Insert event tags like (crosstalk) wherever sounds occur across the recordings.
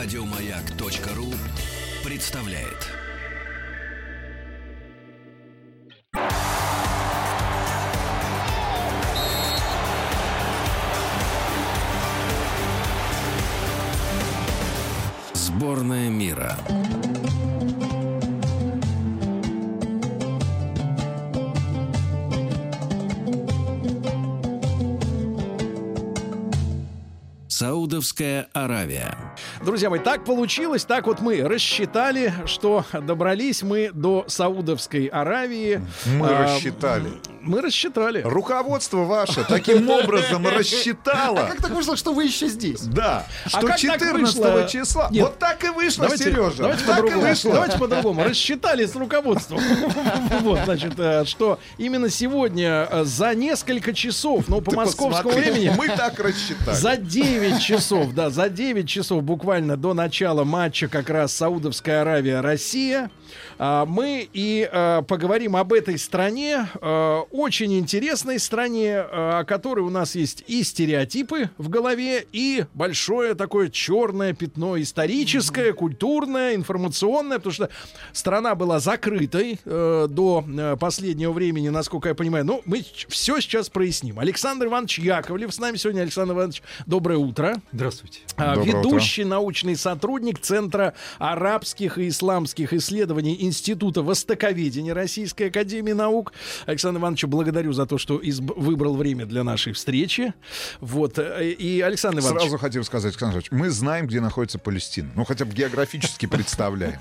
Радиомаяк.ру представляет. Сборная мира. Саудовская Аравия. Друзья мои, так получилось, так вот мы рассчитали, что добрались мы до Саудовской Аравии. Мы А, рассчитали. Мы рассчитали. Руководство ваше таким (laughs) образом рассчитало. Как так вышло, что вы еще здесь? Да, А что как так 14 вышло? числа. Вот так и вышло, Давайте, Сережа. давайте по-другому. Давайте по-другому. Рассчитали с руководством. (laughs) Вот, значит, э, что именно сегодня э, за несколько часов, ну, по московскому времени, Мы так рассчитали. За 9 часов, да, за 9 часов буквально до начала матча как раз Саудовская Аравия, Россия. а, Мы и а, поговорим об этой стране, а, очень интересной стране, о которой у нас есть и стереотипы в голове, и большое такое черное пятно историческое, культурное, информационное, потому что страна была закрытой э, до э, последнего времени, насколько я понимаю. Ну, мы все сейчас проясним. Александр Иванович Яковлев с нами сегодня. Александр Иванович, доброе утро. Здравствуйте. Доброе Ведущий научный сотрудник Центра арабских и исламских исследований Института Востоковедения Российской Академии Наук. Александр Иванович, благодарю за то, что изб- выбрал время для нашей встречи. Вот. э, И Александр Иванович, Сразу хотим сказать, Александр Ильич, мы знаем, где находится Палестина. Ну, хотя бы географически (laughs) представляем.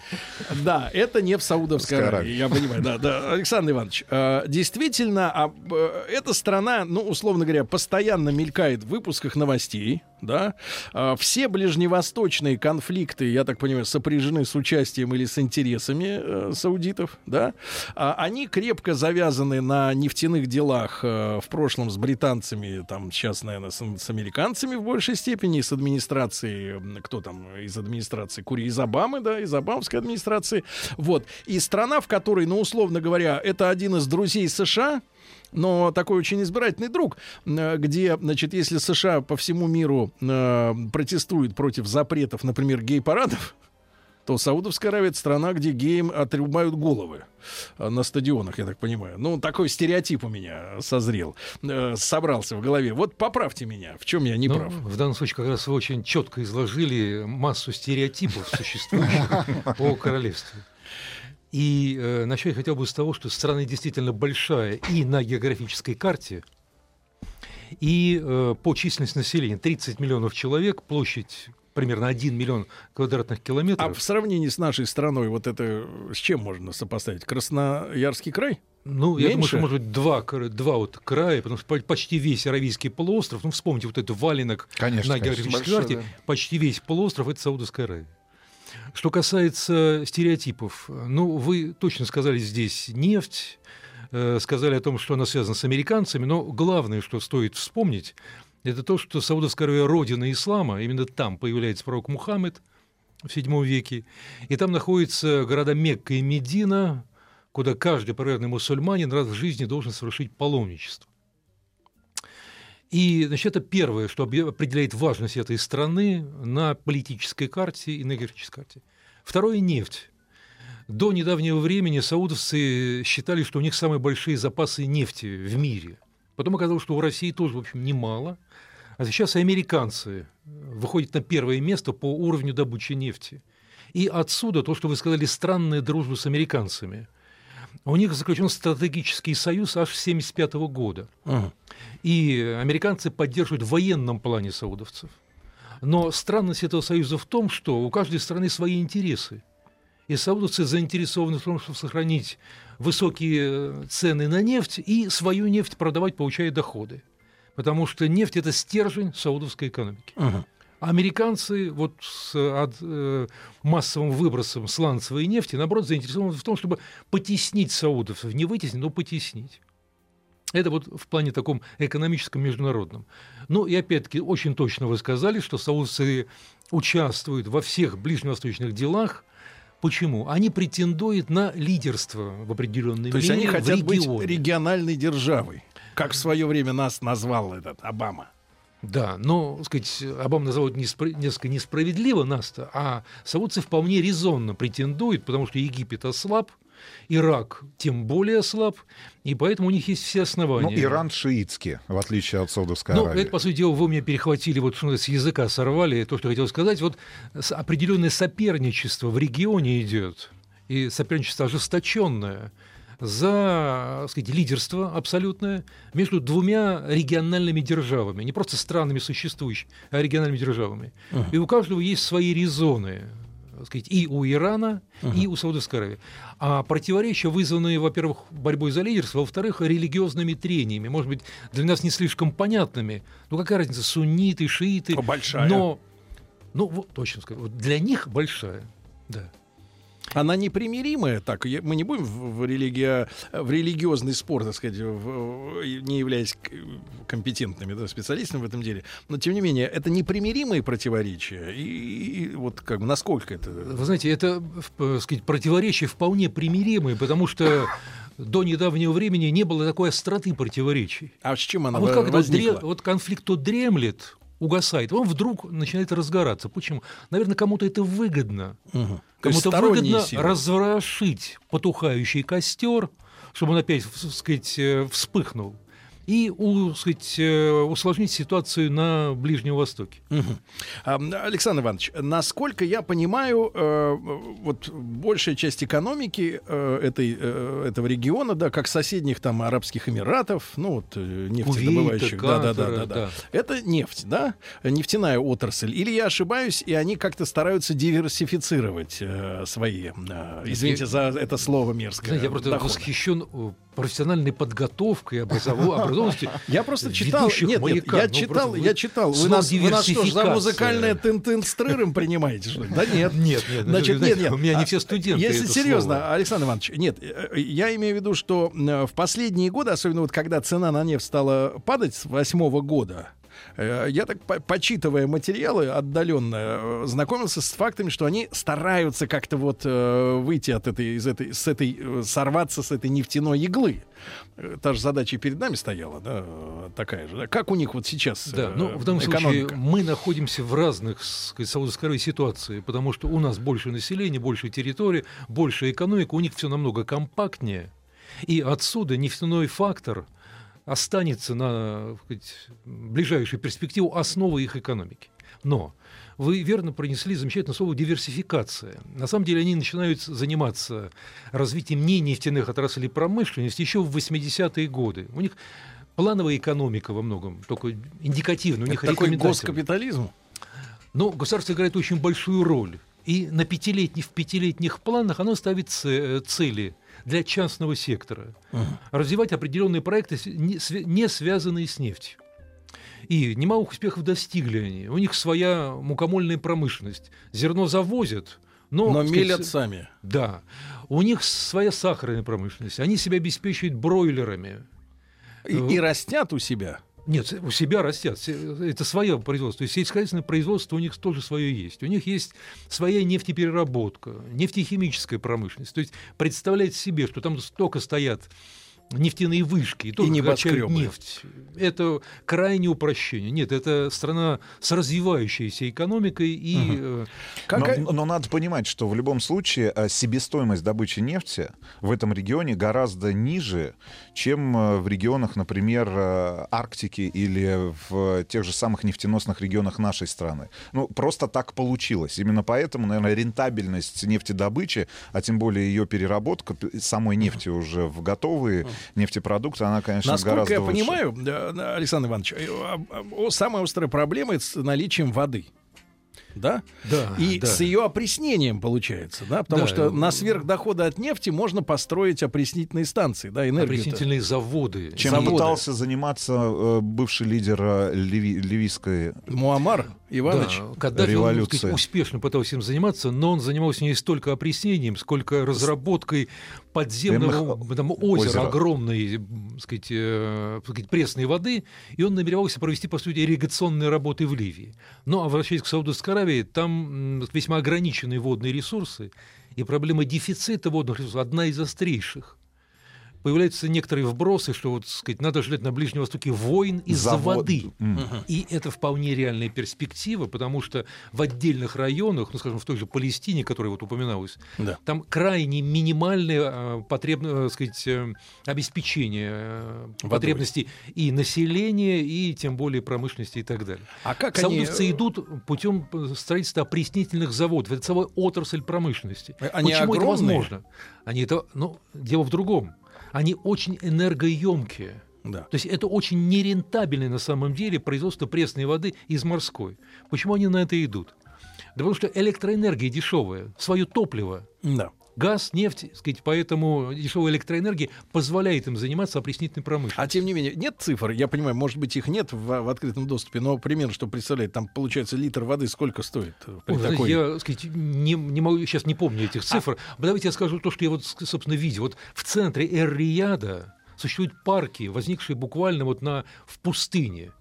Да, это не в Саудовской Саудовской Аравии, я понимаю. Да, да. Александр Иванович, э, действительно, а, э, эта страна, ну, условно говоря, постоянно мелькает в выпусках новостей, да. А, Все ближневосточные конфликты, я так понимаю, сопряжены с участием или с интересами э, саудитов, да. А, Они крепко завязаны на нефтяных делах э, в прошлом с британцами, там сейчас, наверное, с, с американцами в большей степени, с администрацией, кто там из администрации, Кури, из Обамы, да, из обамской администрации. Вот. И страна, в которой, ну, условно говоря, это один из друзей США, но такой очень избирательный друг, э, где, значит, если США по всему миру э, протестуют против запретов, например, гей-парадов, то Саудовская Аравия это страна, где геям отрубают головы э, на стадионах, я так понимаю. Ну, такой стереотип у меня созрел, э, собрался в голове. Вот поправьте меня, в чем я не Ну, прав. в данном случае как раз вы очень четко изложили массу стереотипов, существующих (laughs) о королевстве. И э, начать хотел бы с того, что страна действительно большая и на географической карте, и э, по численности населения 30 миллионов человек, площадь примерно 1 миллион квадратных А километров. в сравнении с нашей страной, вот это с чем можно сопоставить? Красноярский край? Ну, я думаю, меньше? что, может быть, два, два вот края, потому что по- почти весь Аравийский полуостров, ну, вспомните вот этот валенок Конечно, на географической карте, да. почти весь полуостров — это Саудовская Аравия. Что касается стереотипов, ну, вы точно сказали здесь нефть, э, сказали о том, что она связана с американцами, но главное, что стоит вспомнить, это то, что Саудовская Аравия – родина ислама, именно там появляется пророк Мухаммед в VII веке, и там находятся города Мекка и Медина, куда каждый праведный мусульманин раз в жизни должен совершить паломничество. И значит, это первое, что определяет важность этой страны на политической карте и на географической карте. Второе – нефть. До недавнего времени саудовцы считали, что у них самые большие запасы нефти в мире. Потом оказалось, что у России тоже, в общем, немало. А сейчас и американцы выходят на первое место по уровню добычи нефти. И отсюда то, что вы сказали, странная дружба с американцами. У них заключен стратегический союз аж с 1975 года. Ага. И американцы поддерживают в военном плане саудовцев. Но странность этого союза в том, что у каждой страны свои интересы. И саудовцы заинтересованы в том, чтобы сохранить высокие цены на нефть и свою нефть продавать, получая доходы. Потому что нефть – это стержень саудовской экономики. Ага. Американцы вот с от, э, массовым выбросом сланцевой нефти, наоборот, заинтересованы в том, чтобы потеснить саудовцев, не вытеснить, но потеснить. Это вот в плане таком экономическом, международном. Ну и опять-таки очень точно вы сказали, что саудовцы участвуют во всех ближневосточных делах. Почему? Они претендуют на лидерство в определенной То есть мере они в хотят быть региональной державой, как в свое время нас назвал этот Обама. Да, но, сказать, Обама называют неспро- несколько несправедливо нас-то, а саудцы вполне резонно претендуют, потому что Египет ослаб, Ирак тем более слаб, и поэтому у них есть все Ну, основания. Иран шиитский, в отличие от Саудовской Ну, Аравии. это, по сути дела, вы меня перехватили, вот что с языка сорвали, то, что хотел сказать. Вот определенное соперничество в регионе идет, и соперничество ожесточенное за сказать, лидерство абсолютное между двумя региональными державами, не просто странами существующими, а региональными державами. И у каждого есть свои резоны. сказать, и у Ирана, и у Саудовской Аравии. А противоречия, вызванные, во-первых, борьбой за лидерство, во-вторых, религиозными трениями, может быть, для нас не слишком понятными. Ну какая разница, сунниты, шииты. Большая. Но, ну вот точно вот для них большая, да. Она непримиримая, так, мы не будем в, в религия, в религиозный спор, так сказать, в- не являясь компетентными да, специалистами в этом деле, но тем не менее, это непримиримые противоречия, и, и вот как бы насколько это... Вы знаете, это, так сказать, противоречия вполне примиримые, потому что до недавнего времени не было такой остроты противаречий. А с чем она А вот во- как это возникла? вот конфликт то дремлет, угасает, он вдруг начинает разгораться. Почему? Наверное, кому-то это выгодно. Есть Кому-то выгодно силы. разворошить потухающий костер, чтобы он опять, так сказать, э, вспыхнул, и у- сказать, э, усложнить ситуацию на Ближнем Востоке. А, Александр Иванович, насколько я понимаю, э, вот большая часть экономики э, этой, этого региона, да, как соседних там Арабских Эмиратов, ну вот нефтедобывающих, да, да, да, Катара, да, да, да. это нефть, да, нефтяная отрасль. Или я ошибаюсь, и они как-то стараются диверсифицировать свои, извините за это слово мерзкое. Знаете, я просто доходы. восхищен профессиональной подготовкой, образов- образованностью. Я просто читал, нет, «Маяка». я Ну, читал, я читал. Вы нас, вы нас что ж за музыкальное тын-тын с трыром принимаете, что ли? Да нет. Нет, нет, Значит, нет, нет. у меня не А, все студенты Если серьезно. Александр Иванович, нет, э, я имею в виду, что э, в последние годы, особенно вот когда цена на нефть стала падать с восьмого года, э, я так, по- почитывая материалы отдаленно, э, знакомился с фактами, что они стараются как-то вот э, выйти от этой, из этой, с этой, э, сорваться с этой нефтяной иглы. Э, Та же задача и перед нами стояла, да, э, такая же. да. Как у них вот сейчас Да, э, ну, в данном экономика? случае мы находимся в разных, сказать, Саудовской Аравии ситуации, потому что у нас больше населения, больше территории, больше экономика, у них все намного компактнее, и отсюда нефтяной фактор останется на сказать, ближайшую перспективу основой их экономики. Но вы верно пронесли замечательное слово диверсификация. На самом деле они начинают заниматься развитием не нефтяных отраслей промышленности еще в 80-е годы. У них плановая экономика во многом, только индикативная, у них Это такой госкапитализм? Но государство играет очень большую роль. И на пятилетних, в пятилетних планах оно ставит ц- цели для частного сектора. Развивать определенные проекты, не, свя- не связанные с нефтью. И немалых успехов достигли они. У них своя мукомольная промышленность. Зерно завозят, но... Но так сказать, мелят сами. Да. У них своя сахарная промышленность. Они себя обеспечивают бройлерами. И, и растят у себя. Нет, у себя растят. Это свое производство. То есть сельскохозяйственное производство у них тоже свое есть. У них есть своя нефтепереработка, нефтехимическая промышленность. То есть представлять себе, что там столько стоят нефтяные вышки и тоже качают небоскребы. нефть. Это крайнее упрощение. Нет, это страна с развивающейся экономикой и э, Какая- Но, но надо понимать, что в любом случае э, себестоимость добычи нефти в этом регионе гораздо ниже, чем э, в регионах, например, э, Арктики или в тех же самых нефтеносных регионах нашей страны. Ну, просто так получилось. Именно поэтому, наверное, рентабельность нефтедобычи, а тем более ее переработка самой нефти уже в готовые нефтепродукты, она, конечно, Насколько гораздо я выше. понимаю, да, Александр Иванович, э, а- а- самая острая проблема с наличием воды. Да? Да, И да. с ее опреснением получается, да? Потому Да. что на сверхдоходы от нефти можно построить опреснительные станции, да, энергию. опреснительные заводы. Чем Заводы. пытался заниматься э, бывший лидер э, ливи- ливийской Муаммар Иванович. Да, Каддафи, революция. сказать, успешно пытался им заниматься, но он занимался не столько опреснением, сколько разработкой подземного Прямых там, озера, озера. огромной м, так сказать, э, сказать, пресной воды, и он намеревался провести, по сути, ирригационные работы в Ливии. Но, обращаясь к Саудовской Аравии, там весьма ограниченные водные ресурсы, и проблема дефицита водных ресурсов одна из острейших. Появляются некоторые вбросы, что вот, сказать, надо ждать на Ближнем Востоке войн из-за Завод- воды. М. И это вполне реальная перспектива, потому что в отдельных районах, ну, скажем, в той же Палестине, которая вот упоминалась, Да. там крайне минимальное э, потребно, э, сказать, э, обеспечение э, Водой. потребностей и населения, и тем более промышленности и так далее. А как они... Саудовцы идут путем строительства опреснительных заводов. Это целая отрасль промышленности. Они Почему это огромные? возможно? Они это, ну, дело в другом. Они очень энергоемкие. Да. То есть это очень нерентабельное на самом деле производство пресной воды из морской. Почему они на это идут? Да потому что электроэнергия дешевая, свое топливо, Да. Газ, нефть, сказать, поэтому дешевая электроэнергия позволяет им заниматься опреснительной промышленностью. А тем не менее, нет цифр, я понимаю, может быть, их нет в, в открытом доступе, но примерно, что представляет, там получается литр воды сколько стоит э, при Ой, такой... я сказать, не, не могу, сейчас не помню этих цифр. Давайте я скажу то, что я вот, собственно, видел. Вот в центре Эр-Рияда существуют парки, возникшие буквально вот на, в пустыне.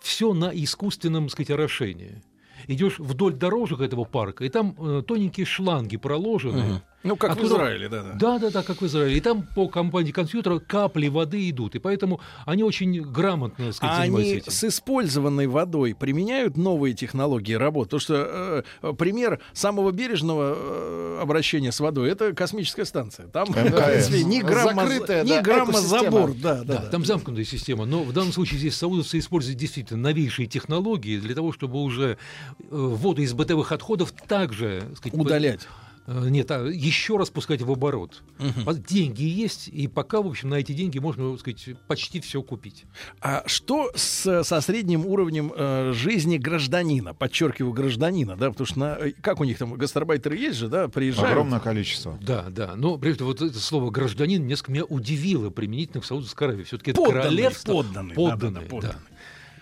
Все на искусственном, сказать, орошении. Идешь вдоль дорожек этого парка, и там э, тоненькие шланги проложены. Мгм. Ну, как в Оттуда- Израиле, да, да. Да, да, да, как в Израиле. И там по компании компьютера капли воды идут. И поэтому они очень грамотно сказать, А занимаются они этим. с использованной водой применяют новые технологии работы? Потому что э, пример самого бережного э, обращения с водой это космическая станция. Там, в принципе, ни грамма, Закрытая, ни да, грамма забор. Да, да, Да, да. там замкнутая система. Но в данном случае здесь саудовцы используют действительно новейшие технологии для того, чтобы уже э, воду из бытовых отходов также так сказать, Удалять. э, Нет, а еще раз пускать в оборот. Вот Деньги есть, и пока, в общем, на эти деньги можно, так сказать, почти все купить. А что с, со средним уровнем э, жизни гражданина? Подчеркиваю, гражданина, да, потому что на, э, как у них там гастарбайтеры есть же, да, приезжают. Огромное количество. Да, да. Но прежде всего, вот это слово гражданин несколько меня удивило применительно к Саудовской Аравии. Все-таки это Подданный, королевство. подданный, подданный, да-да-да, да. подданный.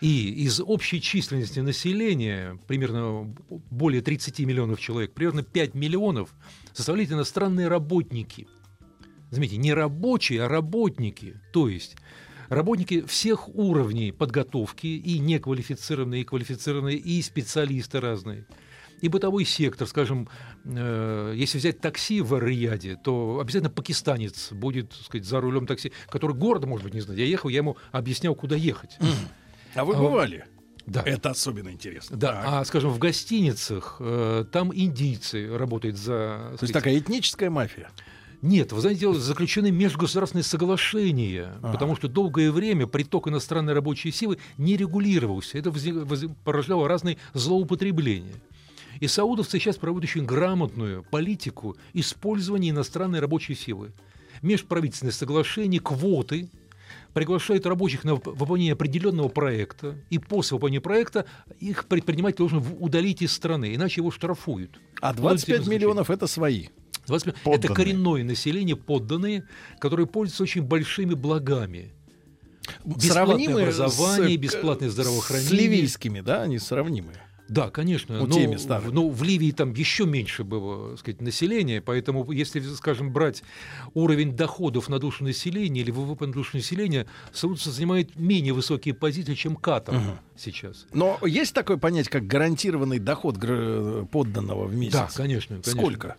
И из общей численности населения, примерно более 30 миллионов человек, примерно 5 миллионов составляют иностранные работники. Заметьте, не рабочие, а работники. То есть работники всех уровней подготовки, и неквалифицированные, и квалифицированные, и специалисты разные. И бытовой сектор, скажем, э, если взять такси в Эр-Рияде, то обязательно пакистанец будет, так сказать, за рулем такси, который города, может быть, не знает. Я ехал, я ему объяснял, куда ехать. А вы А, бывали? Да. Это особенно интересно. Да, Так. а, скажем, в гостиницах э, там индийцы работают за... То есть такая этническая мафия. Нет, вы знаете, заключены межгосударственные соглашения, Ага. потому что долгое время приток иностранной рабочей силы не регулировался. Это порождало разные злоупотребления. И саудовцы сейчас проводят очень грамотную политику использования иностранной рабочей силы. Межправительственные соглашения, квоты, приглашают рабочих на вып- выполнение определенного проекта, и после выполнения проекта их предприниматель должен удалить из страны, иначе его штрафуют. А Вплоть до 25 миллионов это свои. 25 Это коренное население, подданные, которые пользуются очень большими благами. Бесплатное Сравнимые образование, с, э, бесплатное здравоохранение. С ливийскими, да, они сравнимые. Да, конечно. Ну, но, теми старыми. в- но в Ливии там еще меньше было так сказать, населения, поэтому если, скажем, брать уровень доходов на душу населения или ВВП на душу населения, саудовцы занимают менее высокие позиции, чем Катар сейчас. Но есть такое понятие, как гарантированный доход гра- подданного в месяц? Да, конечно, конечно. Сколько?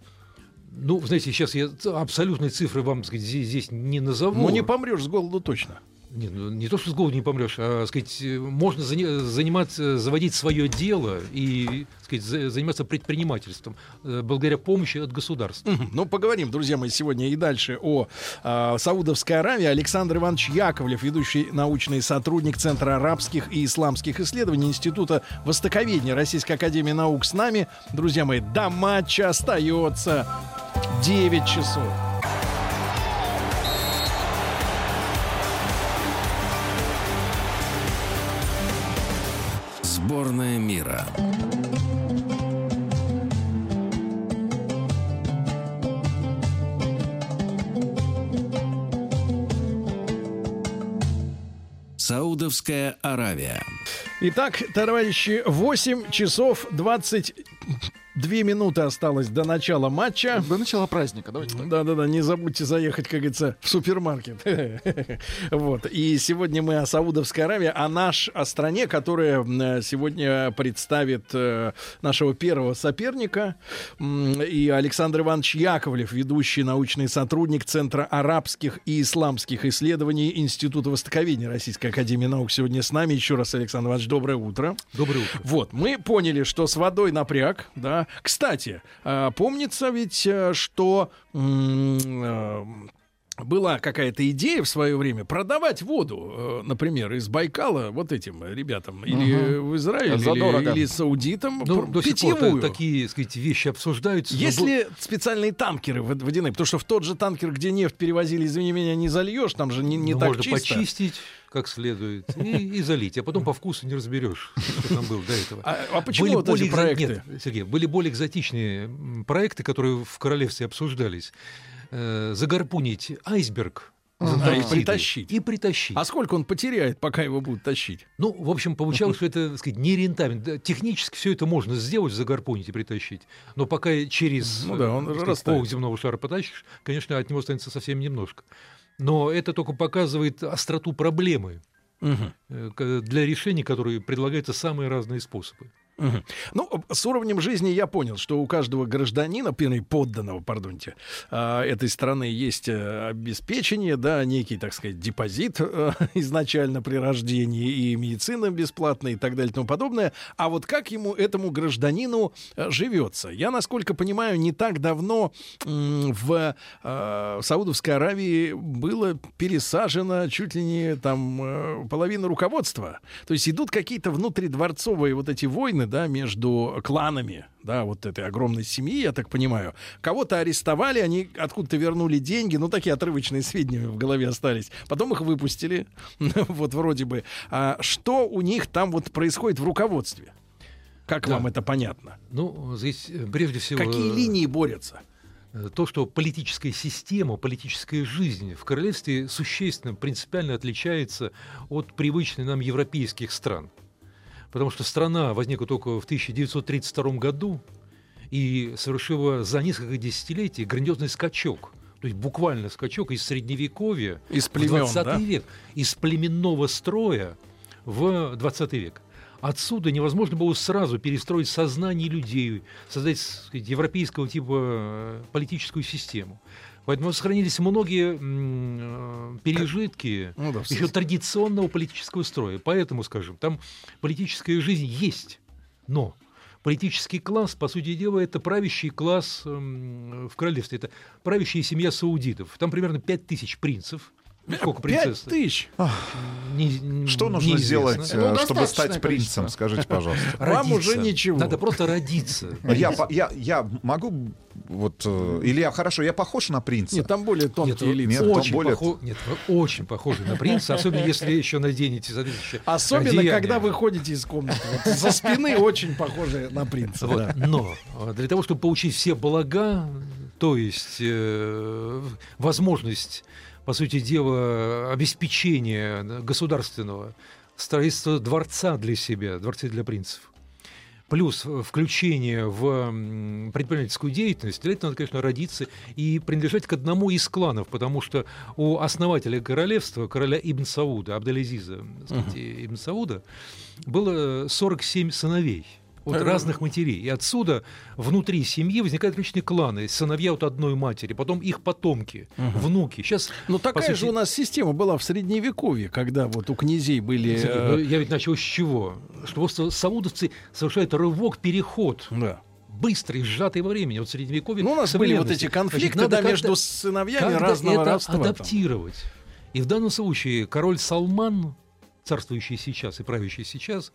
Ну, знаете, сейчас я абсолютные цифры вам сказать, здесь, здесь не назову. Ну, не помрешь с голоду точно. Не, ну, не то, что с голоду не помрешь, а сказать, э, можно зани- заниматься, заводить свое дело и сказать, за- заниматься предпринимательством э, благодаря помощи от государства. Мгм. Ну, поговорим, друзья мои, сегодня и дальше о а, Саудовской Аравии. Александр Иванович Яковлев, ведущий научный сотрудник Центра арабских и исламских исследований Института Востоковедения Российской Академии Наук с нами. Друзья мои, до матча остается 9 часов. Сборная мира. Саудовская Аравия. Итак, товарищи, 8 часов 20 Две минуты осталось до начала матча. До начала праздника, давайте. Да-да-да, не забудьте заехать, как говорится, в супермаркет. (laughs) Вот. И сегодня мы о Саудовской Аравии, о наш, о стране, которая м, сегодня представит э, нашего первого соперника. И Александр Иванович Яковлев, ведущий научный сотрудник Центра арабских и исламских исследований Института Востоковедения Российской Академии Наук, сегодня с нами. Еще раз, Александр Иванович, доброе утро. Доброе утро. Вот, мы поняли, что с водой напряг, да. Кстати, а, помнится ведь, э, что э, была какая-то идея в свое время продавать воду, э, например, из Байкала вот этим ребятам, или в Израиле, Задорого. или, или саудитам, Ну, до сих пор такие, сказать, вещи обсуждаются. но Есть был- ли специальные танкеры вод- водяные? Потому что в тот же танкер, где нефть перевозили, извини меня, не зальешь, там же не, не ну, так можно чисто. почистить как следует и, и залить, а потом по вкусу не разберешь, что там было до этого. А, а почему Были вот эти более экзо- проекты? Нет, Сергей, были более экзотичные проекты, которые в королевстве обсуждались. Э, Загарпунить айсберг. Антарктиды Притащить. И притащить. А сколько он потеряет, пока его будут тащить? Ну, в общем, получалось, что это, так сказать, нерентабельно. Технически все это можно сделать, загарпунить и притащить. Но пока через Ну да, он э, сказать, пол земного шара потащишь, конечно, от него останется совсем немножко. Но это только показывает остроту проблемы, к- для решения которой предлагаются самые разные способы. Ну, с уровнем жизни я понял, что у каждого гражданина, пин- подданного, пардонте, а, этой страны есть э, обеспечение, да, некий, так сказать, депозит э, (laughs) изначально при рождении и медицина бесплатная и так далее и тому подобное. А вот как ему, этому гражданину, э, живется? Я, насколько понимаю, не так давно в Саудовской Аравии было пересажено чуть ли не там половина руководства. То есть идут какие-то внутридворцовые вот эти войны, да, между кланами, да, вот этой огромной семьи, я так понимаю. Кого-то арестовали, они откуда-то вернули деньги, ну, такие отрывочные сведения в голове остались. Потом их выпустили, (laughs) вот вроде бы. А что у них там вот происходит в руководстве? Как Да. вам это понятно? Ну, здесь э, прежде всего... Какие э, линии борются? э, То, что политическая система, политическая жизнь в королевстве существенно, принципиально отличается от привычной нам европейских стран. Потому что страна возникла только в 1932 году и совершила за несколько десятилетий грандиозный скачок. То есть буквально скачок из средневековья Из в племен, 20 да? век, из племенного строя в 20 век. Отсюда невозможно было сразу перестроить сознание людей, создать сказать, европейского типа э, политическую систему. Поэтому сохранились многие э, пережитки Ну да, еще традиционного политического строя. Поэтому, скажем, там политическая жизнь есть, но политический класс, по сути дела, это правящий класс эм, в королевстве, это правящая семья саудитов. Там примерно 5000 принцев. Сколько Пять принцесс? тысяч. Не- Что нужно неизвестно. сделать, Ну, э, чтобы стать количество. принцем? Скажите, пожалуйста. Вам уже Родиться. ничего. Надо просто родиться. (laughs) Я, я, я могу вот э, или я хорошо, я похож на принца? Нет, там более тонкие Нет, лица. нет, очень, более- похо- нет, вы очень похожи на принца, особенно если еще наденете соответствующее Особенно, одеяние. когда вы ходите из комнаты. Вот со спины очень похожи на принца. Вот. да. Но э, для того, чтобы получить все блага, то есть э, возможность, по сути дела, обеспечения государственного, строительства дворца для себя, дворцы для принцев, плюс э, включение в предпринимательскую деятельность, для этого надо, конечно, родиться и принадлежать к одному из кланов, потому что у основателя королевства, короля Ибн Сауда, так сказать, Ибн Сауда, было 47 сыновей от разных матерей. И отсюда внутри семьи возникают различные кланы, сыновья от одной матери, потом их потомки, внуки. Сейчас Ну такая по же сути- у нас система была в средневековье, когда вот у князей были... Э, ну, я ведь начал с чего? Что просто саудовцы совершают рывок, переход да. быстрый, сжатый во времени от средневековья Ну, у нас были вот эти конфликты Значит, надо да, между сыновьями разного это родства. там. адаптировать. И в данном случае король Салман, царствующий сейчас и правящий сейчас,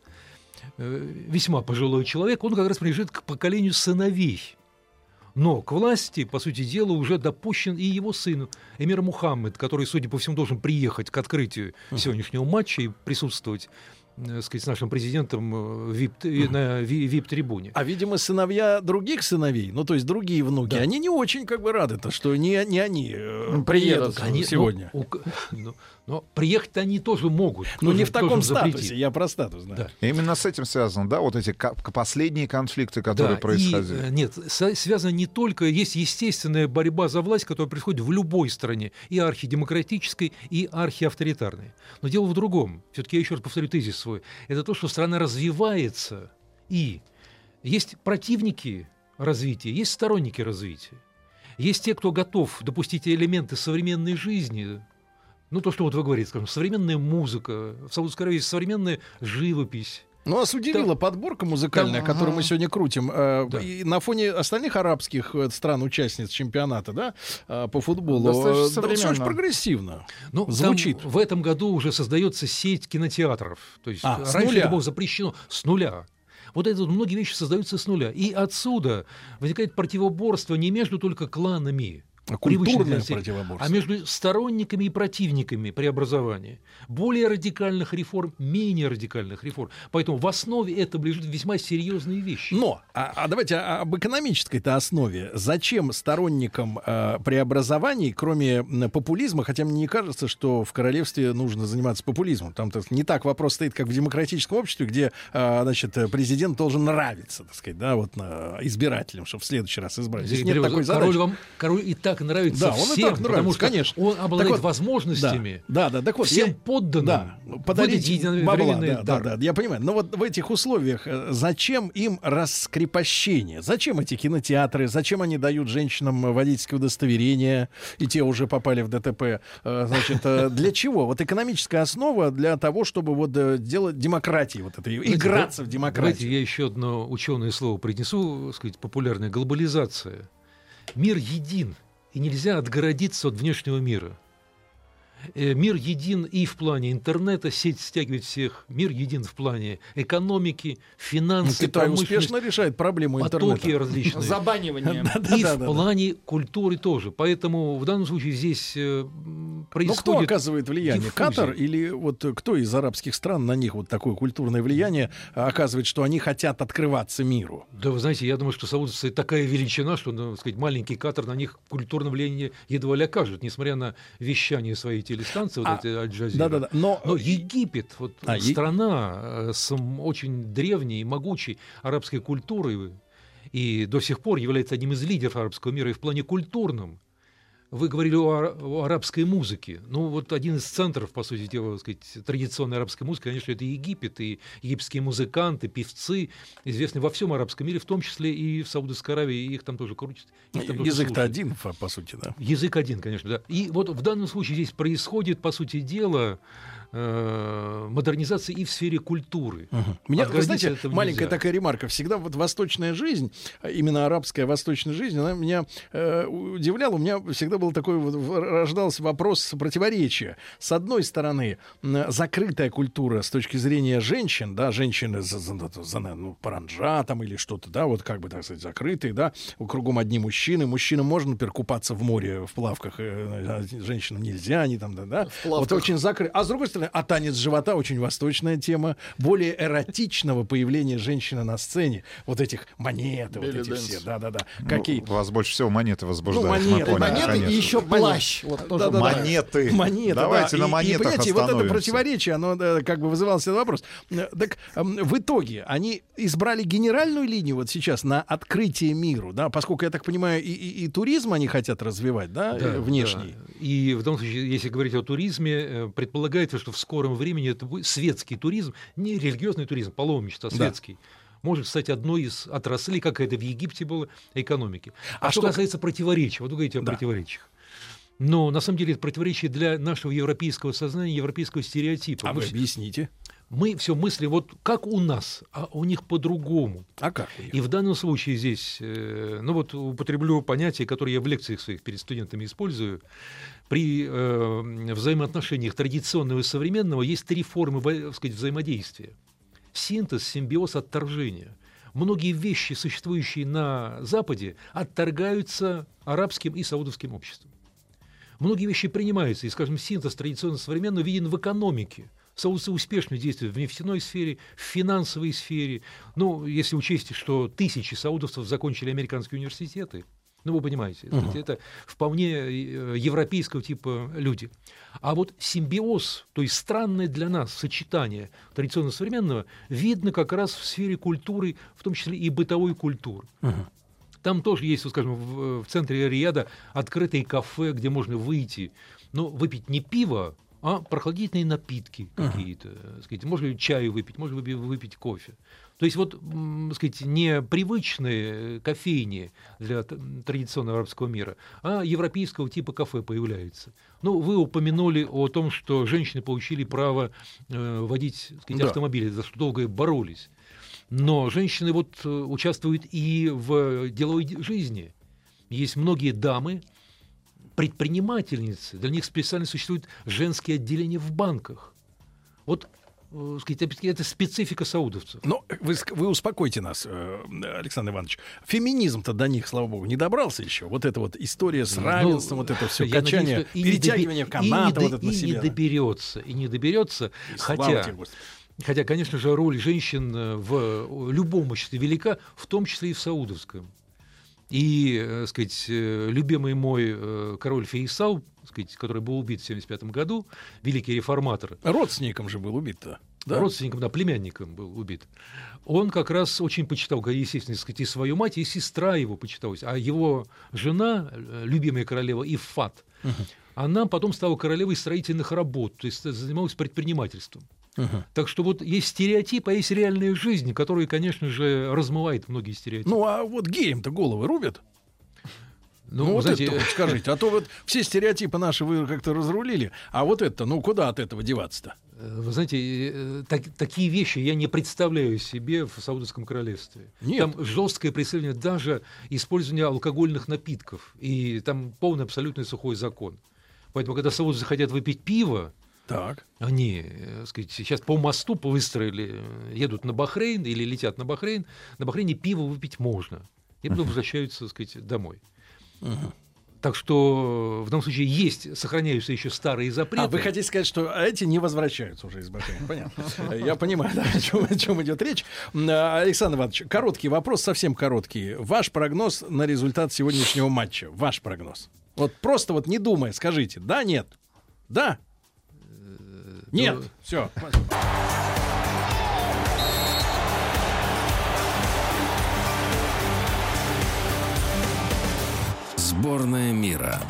весьма пожилой человек, он как раз принадлежит к поколению сыновей. Но к власти, по сути дела, уже допущен и его сын, Эмир Мухаммед, который, судя по всему, должен приехать к открытию сегодняшнего матча и присутствовать э, сказать, с нашим президентом э, э, на ви- VIP-трибуне. А, видимо, сыновья других сыновей, ну, то есть другие внуки, Да. они не очень как бы рады-то, что не, не они э, Ну, приедут приедут. Они- сегодня. ну, у ну, но приехать они тоже могут. Ну, Кто не же- в кто таком же запретит? статусе, я про статус знаю. Да. Именно с этим связано, да, вот эти последние конфликты, которые Да, происходили. И, э, нет, связано не только, есть естественная борьба за власть, которая происходит в любой стране, и архидемократической, и архиавторитарной. Но дело в другом. Все-таки я еще раз повторю тезис свой. Это то, что страна развивается, и есть противники развития, есть сторонники развития. Есть те, кто готов допустить элементы современной жизни, ну, то, что вот вы говорите, скажем, современная музыка, в Саудовской Аравии современная живопись, Ну, вас удивила подборка музыкальная, там, которую ага. мы сегодня крутим. э, Да. и на фоне остальных арабских э, стран-участниц чемпионата, да, э, по футболу. Достаточно э, современно. достаточно прогрессивно. Ну, там Звучит. в этом году уже создается сеть кинотеатров. То есть А, с раньше нуля. это было запрещено с нуля. Вот это вот многие вещи создаются с нуля. И отсюда возникает противоборство не между только кланами, Культурное противоборство. а между сторонниками и противниками преобразования. Более радикальных реформ, менее радикальных реформ. Поэтому в основе этого лежат весьма серьезные вещи. Но, а, а давайте об экономической-то основе. Зачем сторонникам э, преобразований, кроме популизма, хотя мне не кажется, что в королевстве нужно заниматься популизмом. Там то не так вопрос стоит, как в демократическом обществе, где, э, значит, э, президент должен нравиться, так сказать, да, вот на избирателям, чтобы в следующий раз избрать. Здесь нет Перевод. такой король задачи. вам король и так нравится Да, он и всем, так потому нравится, что конечно. он обладает Так вот, возможностями. Да, да, так вот, всем я- подданным да, подарить бабла, да, да, да, я понимаю. Но вот в этих условиях э, зачем им раскрепощение? Зачем эти кинотеатры? Зачем они дают женщинам водительское удостоверение, и те уже попали в ДТП? Э, Значит, э, для чего? Вот экономическая основа для того, чтобы вот делать демократии, вот это, играться в да- демократию. Давайте я еще одно ученое слово принесу, так сказать, популярное. Глобализация. Мир един, и нельзя отгородиться от внешнего мира. Э, Мир един и в плане интернета, сеть стягивает всех. Мир един в плане экономики, Ну, финансов, Китай успешно решает проблему потоки интернета. различные. Забанивание. (laughs) И в плане культуры тоже. Поэтому в данном случае здесь э, м, Ну, кто происходит... оказывает влияние? диффузия. Катар или вот э, кто из арабских стран на них вот такое культурное влияние э, оказывает, что они хотят открываться миру? Да, вы знаете, я думаю, что саудовцы такая величина, что, ну, сказать, маленький Катар на них культурное влияние едва ли окажет, несмотря на вещание своей телестанции, вот А, эти Аль-Джазира. Да-да-да. Но, Но Египет, вот А, страна э, с очень древней и могучей арабской культурой, и до сих пор является одним из лидеров арабского мира и в плане культурном. Вы говорили о, о арабской музыке. Ну, вот один из центров, по сути дела, так сказать, традиционной арабской музыки, конечно, это Египет, и египетские музыканты, певцы, известны во всем арабском мире, в том числе и в Саудовской Аравии, и их там тоже крутят. язык-то один, по сути, да. Язык один, конечно, да. И вот в данном случае здесь происходит, по сути дела, э, модернизация и в сфере культуры. Меня, вы знаете, маленькая нельзя. такая ремарка. Всегда вот восточная жизнь, а именно арабская восточная жизнь, она меня э, удивляла. У меня всегда был такой вот, рождался вопрос противоречия. С одной стороны, закрытая культура с точки зрения женщин, да, женщины за, за- за- ну, паранджа там или что-то, да, вот как бы, так сказать, закрытые, да, кругом одни мужчины. Мужчинам можно, например, купаться в море в плавках, э, а женщинам нельзя, они там, да, да. Вот очень закрыто. А с другой стороны, а танец живота очень восточная тема. Более эротичного появления женщины на сцене. Вот этих монеты, вот эти dance. все. Да-да-да. Ну, Какие? Вас больше всего монеты возбуждают. Ну, монеты, поняли, Монеты конечно. и еще Монеты. плащ. Вот тоже Да-да-да. Монеты. Монеты, Давайте да. на монетах и, понимаете, вот это противоречие, оно да, как бы вызывало себе вопрос. Так в итоге они избрали генеральную линию вот сейчас на открытие миру, да, поскольку, я так понимаю, и, и- и туризм они хотят развивать, да, Да, э, внешний. да. И в том случае, если говорить о туризме, э, предполагается, что в скором времени это будет светский туризм, не религиозный туризм, паломничество, а Да. светский. Может стать одной из отраслей, как это в Египте было, экономики. А, А что что- касается противоречий, вот вы говорите о Да. противоречиях. Но на самом деле это противоречие для нашего европейского сознания, европейского стереотипа. А вы объясните. Мы все мыслим вот как у нас, а у них по-другому. А как? И в данном случае здесь, э, ну вот употреблю понятие, которое я в лекциях своих перед студентами использую. При э, взаимоотношениях традиционного и современного есть три формы так сказать, взаимодействия. Синтез, симбиоз, отторжение. Многие вещи, существующие на Западе, отторгаются арабским и саудовским обществом. Многие вещи принимаются, и, скажем, синтез традиционно современного виден в экономике. Саудовцы успешно действуют в нефтяной сфере, в финансовой сфере. Ну, если учесть, что тысячи саудовцев закончили американские университеты, ну, вы понимаете, uh-huh. это вполне э, европейского типа люди. А вот симбиоз, то есть странное для нас сочетание традиционно-современного, видно как раз в сфере культуры, в том числе и бытовой культуры. Uh-huh. Там тоже есть, вот, скажем, в, в центре Рияда открытые кафе, где можно выйти, но выпить не пиво, а прохладительные напитки какие-то, uh-huh. сказать, можно чаю выпить, можно выпить кофе. То есть вот, сказать, не привычные кофейни для традиционного арабского мира, а европейского типа кафе появляются. Ну, вы упомянули о том, что женщины получили право э, водить сказать, да. автомобили, за что долго боролись. Но женщины вот э, участвуют и в деловой жизни. Есть многие дамы, предпринимательницы, для них специально существуют женские отделения в банках. Вот э, сказать, это специфика саудовцев. Но вы, вы успокойте нас, э, Александр Иванович. Феминизм-то до них, слава богу, не добрался еще. Вот эта вот история с ну, равенством, ну, вот это все качание, надеюсь, перетягивание доби... и вот это на себе. И не доберется, и не доберется. И хотя, хотя, конечно же, роль женщин э, в любом обществе велика, в том числе и в саудовском. И, так э, сказать, э, любимый мой э, король Фейсал, сказать, который был убит в 1975 году, великий реформатор. Родственником же был убит-то. Да? Родственником, да, племянником был убит. Он как раз очень почитал, естественно, сказать, и свою мать, и сестра его почиталась. А его жена, любимая королева Ифат, угу. она потом стала королевой строительных работ, то есть занималась предпринимательством. Угу. Так что вот есть стереотип, а есть реальная жизнь, которая, конечно же, размывает многие стереотипы. Ну а вот геям-то головы рубят? Ну, ну вот знаете, это вот скажите, а то вот все стереотипы наши вы как-то разрулили, а вот это, ну куда от этого деваться-то? Э, вы знаете, э, так, такие вещи я не представляю себе в Саудовском королевстве. Нет. Там жесткое преследование даже использования алкогольных напитков, и там полный абсолютный сухой закон. Поэтому, когда саудовцы хотят выпить пиво, так. Они, так э, сказать, сейчас по мосту выстроили, э, едут на Бахрейн или летят на Бахрейн. На Бахрейне пиво выпить можно. И потом возвращаются, так сказать, домой. Uh-huh. Так что в данном случае есть, сохраняются еще старые запреты. А вы хотите сказать, что эти не возвращаются уже из Бахрейна? Понятно. Я понимаю, да, о, чем, о чем идет речь. Александр Иванович, короткий вопрос, совсем короткий. Ваш прогноз на результат сегодняшнего матча. Ваш прогноз. Вот просто вот не думая, скажите, да, нет? Да, нет, то... все. Сборная мира.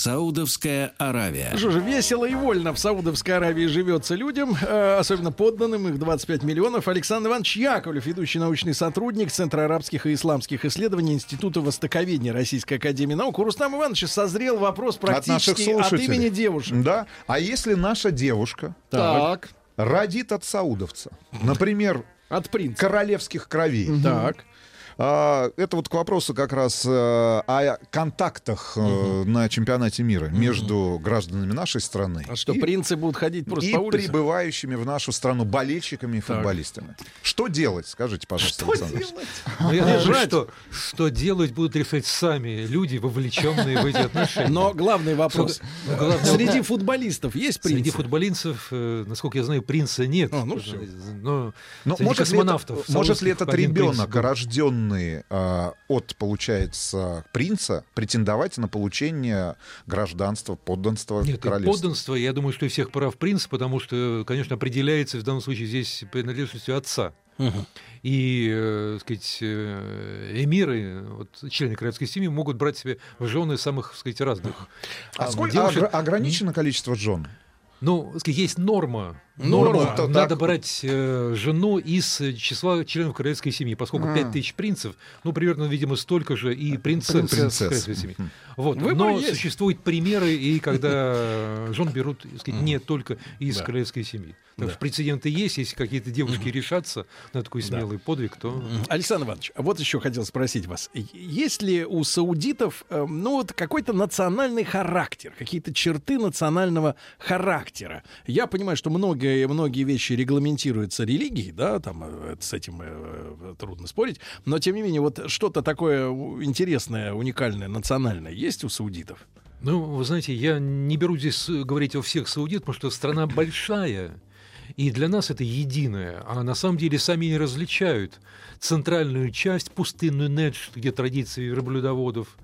Саудовская Аравия. Что же, весело и вольно в Саудовской Аравии живется людям, э, особенно подданным, их 25 миллионов. Александр Иванович Яковлев, ведущий научный сотрудник Центра арабских и исламских исследований Института Востоковедения Российской Академии Наук. У Рустама Ивановича созрел вопрос практически от, от имени девушек. Да, а если наша девушка так. родит от саудовца, например, от принца. королевских кровей, так это вот к вопросу как раз э, о контактах угу. на чемпионате мира угу. между гражданами нашей страны. А что, и, принцы будут ходить просто и по улице? прибывающими в нашу страну болельщиками и футболистами. Что делать, скажите, пожалуйста, Что Александр делать? (laughs) Ну, я думаю, что, что делать будут решать сами люди, вовлеченные в эти отношения. Но главный вопрос. Ну, главный Среди футболистов есть принцы? Среди футболистов, э, насколько я знаю, принца нет. А, ну, Но, Но может, космонавтов, ли это, может ли этот ребенок, рожденный рожденный э, от, получается, принца, претендовать на получение гражданства, подданства Нет, королевства? подданство, я думаю, что и всех прав принца, потому что, конечно, определяется в данном случае здесь принадлежностью отца. Угу. И, э, сказать, э, эмиры, вот, члены королевской семьи, могут брать себе в жены самых, сказать, разных. А, а сколько девушек... ограничено количество жен? Ну, есть норма Норма. Ну, надо так... брать э, жену из числа членов королевской семьи, поскольку а. 5 тысяч принцев, ну, примерно, видимо, столько же и принцесс, принцесс. королевской семьи. Вот. Но есть. существуют примеры, и когда (laughs) жен берут сказать, не только из да. королевской семьи. Так да. что прецеденты есть, если какие-то девушки решатся на такой смелый да. подвиг, то... Александр Иванович, вот еще хотел спросить вас. Есть ли у саудитов, э, ну, вот какой-то национальный характер, какие-то черты национального характера? Я понимаю, что многие многие, многие вещи регламентируются религией, да, там э, с этим э, трудно спорить, но тем не менее вот что-то такое интересное, уникальное, национальное есть у саудитов? Ну, вы знаете, я не беру здесь говорить о всех саудит, потому что страна большая, и для нас это единое. А на самом деле сами не различают центральную часть, пустынную Недж, где традиции верблюдоводов,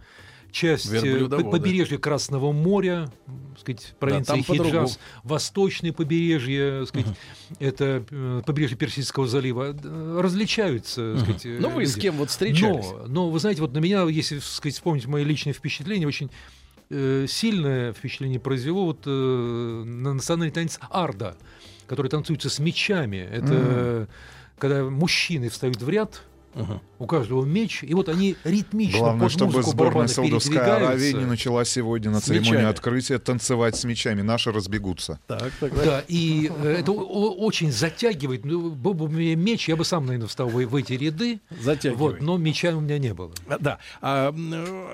часть э, побережья Красного моря, сказать, провинции да, Хиджаз, восточное побережье, сказать, угу. это э, побережье Персидского залива, различаются. Угу. Сказать, ну, вы люди. с кем вот встречались? Но, но, вы знаете, вот на меня, если сказать, вспомнить мои личные впечатления, очень э, сильное впечатление произвело вот, э, на национальный танец Арда, который танцуется с мечами. Это mm. когда мужчины встают в ряд, Угу. У каждого меч, и вот они ритмично Главное, под чтобы сборная Саудовской Аравии не начала сегодня на церемонии открытия танцевать с мечами. Наши разбегутся. Так, так, так. Да, и э, это очень затягивает. Ну, был бы у меня меч, я бы сам, наверное, встал в, в эти ряды. Затягивает. Вот, но меча у меня не было. А, да. А,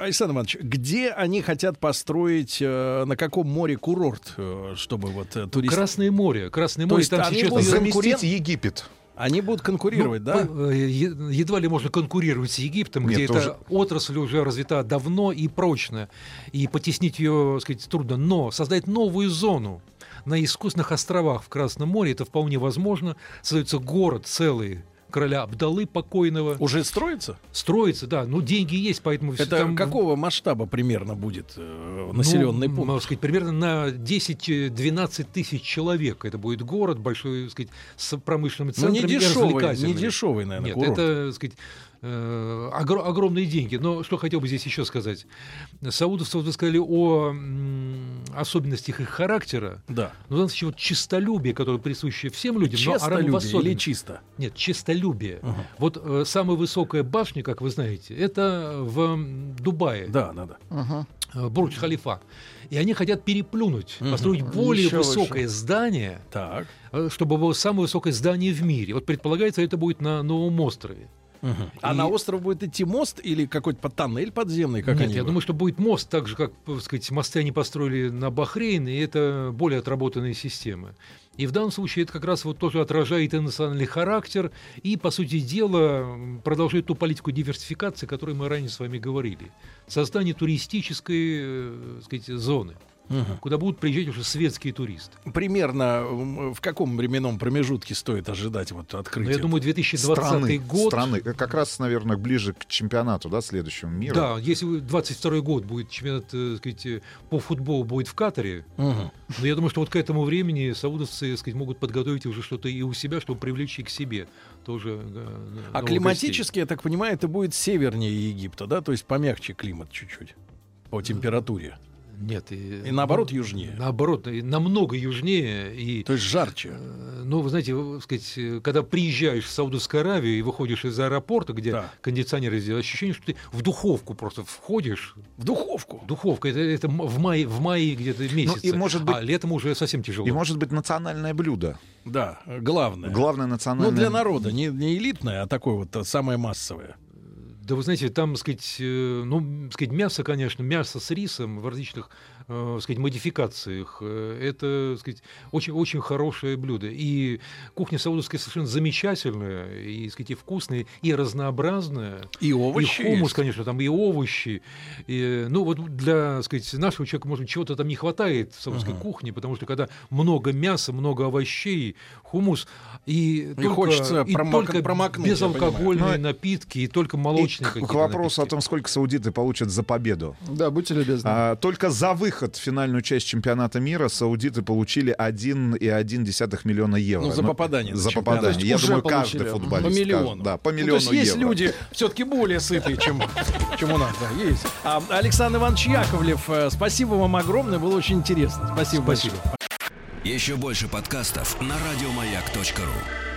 Александр Иванович, где они хотят построить, э, на каком море курорт, э, чтобы вот туристы... Красное море. Красное море. То есть там сейчас... Заместить Египет. Они будут конкурировать, ну, да? Э, едва ли можно конкурировать с Египтом, Нет, где тоже... эта отрасль уже развита давно и прочно, и потеснить ее, сказать, трудно. Но создать новую зону на искусственных островах в Красном море это вполне возможно. Создается город целый короля Абдалы покойного. Уже строится? Строится, да. Ну, деньги есть, поэтому... Это там... какого масштаба примерно будет э, населенный ну, пункт? Можно сказать, примерно на 10-12 тысяч человек. Это будет город большой, так сказать, с промышленным центром. Ну, не дешевый, не дешевый, наверное, Нет, курорт. это, так сказать, Э, огр- огромные деньги. Но что хотел бы здесь еще сказать. Саудовцы, вот вы сказали о особенностях их характера. Да. Но в данном случае вот чистолюбие, которое присуще всем людям, честолюбие но арабам или чисто? Нет, чистолюбие. Угу. Вот э, самая высокая башня, как вы знаете, это в Дубае. Да, да, да. Угу. Бурдж Халифа. И они хотят переплюнуть, угу. построить более Еще высокое выше. здание, так. чтобы было самое высокое здание в мире. Вот предполагается, это будет на Новом острове. Угу. А на остров будет идти мост или какой-то тоннель подземный? Как Нет, я думаю, что будет мост, так же, как так сказать, мосты они построили на Бахрейн, и это более отработанные системы. И в данном случае это как раз вот тоже отражает и национальный характер, и, по сути дела, продолжает ту политику диверсификации, о которой мы ранее с вами говорили. Создание туристической э, сказать, зоны угу. куда будут приезжать уже светские туристы. Примерно в каком временном промежутке стоит ожидать вот открытия? Ну, я думаю, 2020 страны, год. Страны, как раз, наверное, ближе к чемпионату, да, следующему миру. Да, если 22 год будет чемпионат, так сказать, по футболу будет в Катаре, угу. но я думаю, что вот к этому времени саудовцы, так сказать, могут подготовить уже что-то и у себя, чтобы привлечь и к себе тоже. А климатически, я так понимаю, это будет севернее Египта, да, то есть помягче климат чуть-чуть по температуре. Нет. И, и наоборот южнее. Наоборот, и намного южнее. И, То есть жарче. Э, ну, вы знаете, вы, сказать, когда приезжаешь в Саудовскую Аравию и выходишь из аэропорта, где да. кондиционеры сделают, ощущение, что ты в духовку просто входишь. В духовку? Духовка. Это, это в мае, в мае где-то месяц. Ну, и может быть, а летом уже совсем тяжело. И может быть национальное блюдо. Да, главное. Главное национальное. Ну, для народа, не, не элитное, а такое вот а самое массовое. Да вы знаете, там, сказать, э, ну, сказать, мясо, конечно, мясо с рисом в различных э, сказать, модификациях. Э, это сказать, очень, очень хорошее блюдо. И кухня саудовская совершенно замечательная, и, сказать, и вкусная, и разнообразная. И овощи. И хумус, есть. конечно, там и овощи. И, ну, вот для сказать, нашего человека, может чего-то там не хватает в саудовской uh-huh. кухне, потому что когда много мяса, много овощей, хумус, и, и только, хочется и промок- только промокнуть, безалкогольные напитки, и только молочные и к, к вопросу напитки. о том, сколько саудиты получат за победу. Да, будьте любезны. А, только за выход выход в финальную часть чемпионата мира саудиты получили 1,1 миллиона евро. Ну, за попадание. За попадание. Я думаю, каждый футболист. По миллиону. Да, по миллиону ну, то есть есть люди все-таки более сытые, чем, чем у нас. Да, есть. А, Александр Иванович Яковлев, э, спасибо вам огромное, было очень интересно. Спасибо, спасибо. Еще больше подкастов на радиомаяк.ру